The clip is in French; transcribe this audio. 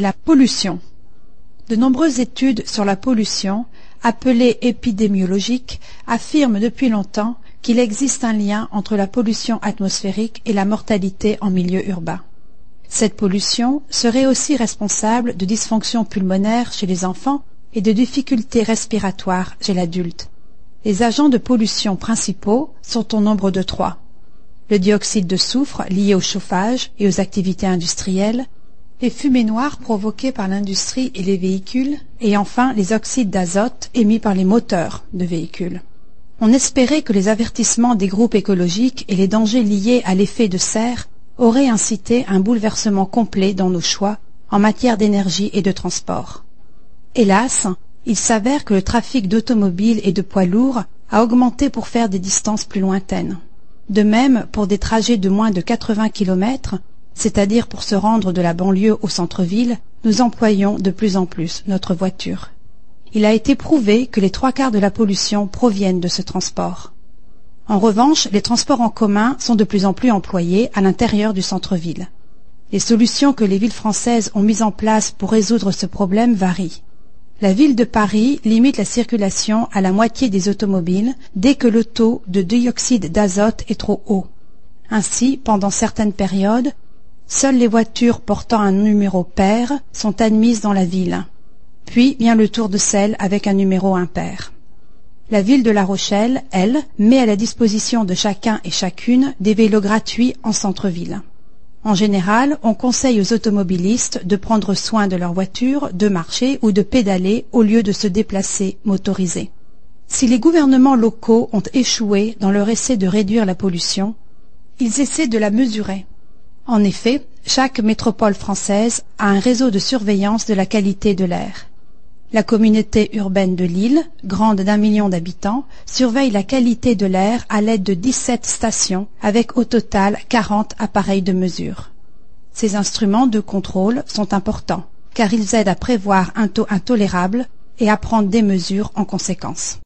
La pollution. De nombreuses études sur la pollution, appelée épidémiologique, affirment depuis longtemps qu'il existe un lien entre la pollution atmosphérique et la mortalité en milieu urbain. Cette pollution serait aussi responsable de dysfonctions pulmonaires chez les enfants et de difficultés respiratoires chez l'adulte. Les agents de pollution principaux sont au nombre de trois. Le dioxyde de soufre lié au chauffage et aux activités industrielles, les fumées noires provoquées par l'industrie et les véhicules, et enfin les oxydes d'azote émis par les moteurs de véhicules. On espérait que les avertissements des groupes écologiques et les dangers liés à l'effet de serre auraient incité un bouleversement complet dans nos choix en matière d'énergie et de transport. Hélas, il s'avère que le trafic d'automobiles et de poids lourds a augmenté pour faire des distances plus lointaines. De même, pour des trajets de moins de 80 km, c'est-à-dire pour se rendre de la banlieue au centre-ville, nous employons de plus en plus notre voiture. Il a été prouvé que les trois quarts de la pollution proviennent de ce transport. En revanche, les transports en commun sont de plus en plus employés à l'intérieur du centre-ville. Les solutions que les villes françaises ont mises en place pour résoudre ce problème varient. La ville de Paris limite la circulation à la moitié des automobiles dès que le taux de dioxyde d'azote est trop haut. Ainsi, pendant certaines périodes, Seules les voitures portant un numéro pair sont admises dans la ville. Puis vient le tour de celle avec un numéro impair. La ville de La Rochelle, elle, met à la disposition de chacun et chacune des vélos gratuits en centre-ville. En général, on conseille aux automobilistes de prendre soin de leur voiture, de marcher ou de pédaler au lieu de se déplacer motorisé. Si les gouvernements locaux ont échoué dans leur essai de réduire la pollution, ils essaient de la mesurer. En effet, chaque métropole française a un réseau de surveillance de la qualité de l'air. La communauté urbaine de Lille, grande d'un million d'habitants, surveille la qualité de l'air à l'aide de 17 stations avec au total 40 appareils de mesure. Ces instruments de contrôle sont importants car ils aident à prévoir un taux intolérable et à prendre des mesures en conséquence.